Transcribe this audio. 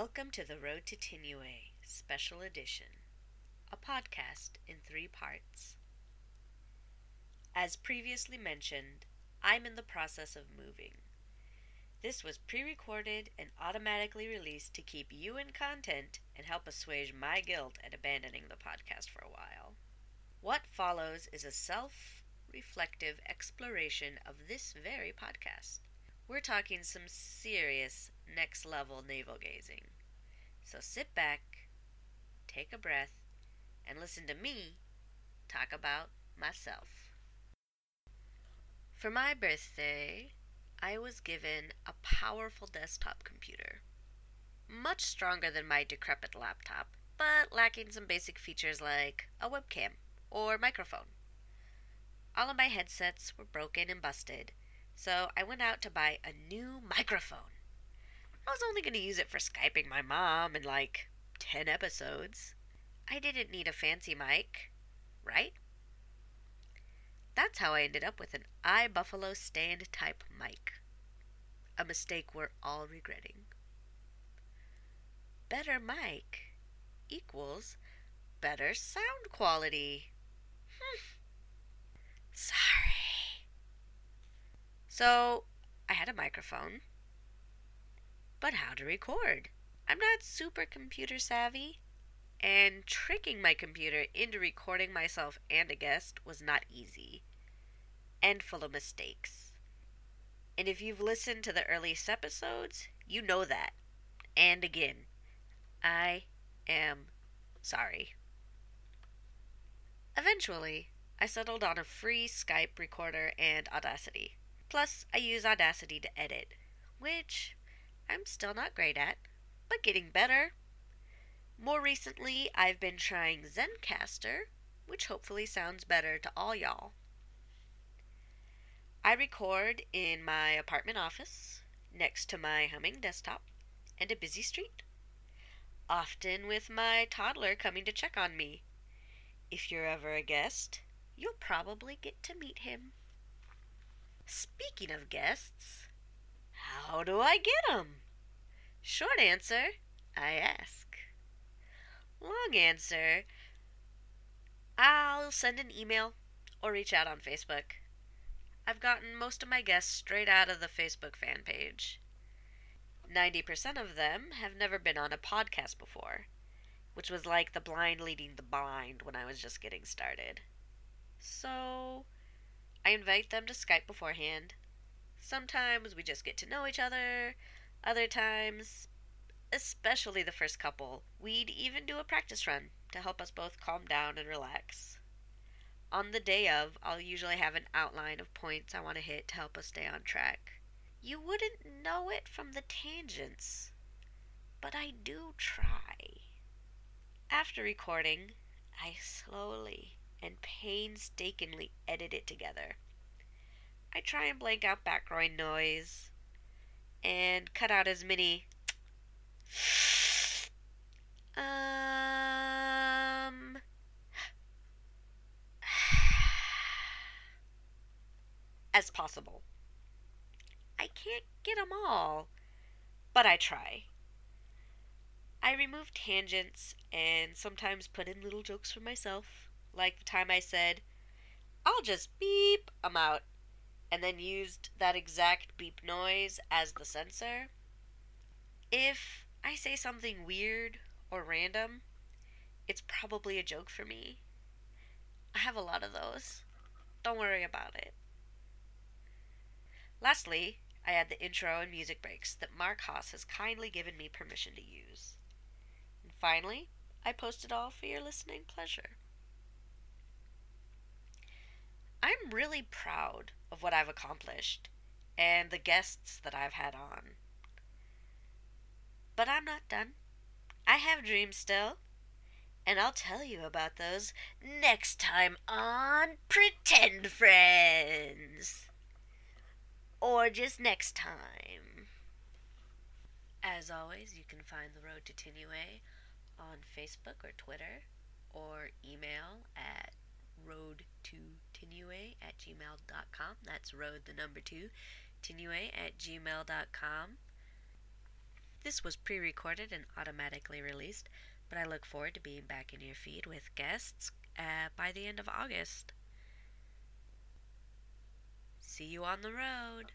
Welcome to the Road to Tinue Special Edition, a podcast in three parts. As previously mentioned, I'm in the process of moving. This was pre recorded and automatically released to keep you in content and help assuage my guilt at abandoning the podcast for a while. What follows is a self reflective exploration of this very podcast. We're talking some serious next level navel gazing. So sit back, take a breath, and listen to me talk about myself. For my birthday, I was given a powerful desktop computer. Much stronger than my decrepit laptop, but lacking some basic features like a webcam or microphone. All of my headsets were broken and busted, so I went out to buy a new microphone. I was only going to use it for Skyping my mom in like 10 episodes. I didn't need a fancy mic, right? That's how I ended up with an iBuffalo stand type mic. A mistake we're all regretting. Better mic equals better sound quality. Hmm. Sorry. So, I had a microphone. But how to record? I'm not super computer savvy, and tricking my computer into recording myself and a guest was not easy and full of mistakes. And if you've listened to the earliest episodes, you know that. And again, I am sorry. Eventually, I settled on a free Skype recorder and Audacity. Plus, I use Audacity to edit, which I'm still not great at, but getting better. More recently, I've been trying Zencastr, which hopefully sounds better to all y'all. I record in my apartment office, next to my humming desktop, and a busy street. Often with my toddler coming to check on me. If you're ever a guest, you'll probably get to meet him. Speaking of guests, how do I get 'em? Short answer, I ask. Long answer, I'll send an email or reach out on Facebook. I've gotten most of my guests straight out of the Facebook fan page. 90% of them have never been on a podcast before, which was like the blind leading the blind when I was just getting started. So, I invite them to Skype beforehand. Sometimes we just get to know each other, other times, especially the first couple, we'd even do a practice run to help us both calm down and relax. On the day of, I'll usually have an outline of points I want to hit to help us stay on track. You wouldn't know it from the tangents, but I do try. After recording, I slowly and painstakingly edit it together. I try and blank out background noise and cut out as many um as possible. I can't get them all, but I try. I remove tangents and sometimes put in little jokes for myself, like the time I said, I'll just beep 'em out, and then used that exact beep noise as the censor. If I say something weird or random, it's probably a joke for me. I have a lot of those. Don't worry about it. Lastly, I add the intro and music breaks that Mark Haas has kindly given me permission to use. And finally, I post it all for your listening pleasure. I'm really proud of what I've accomplished and the guests that I've had on. But I'm not done. I have dreams still, and I'll tell you about those next time on Pretend Friends or just next time. As always, you can find The Road to Tinue on Facebook or Twitter or email at road2tinue at gmail.com. That's road the number two, tinue at gmail.com. This was pre recorded and automatically released, but I look forward to being back in your feed with guests uh, by the end of August. See you on the road.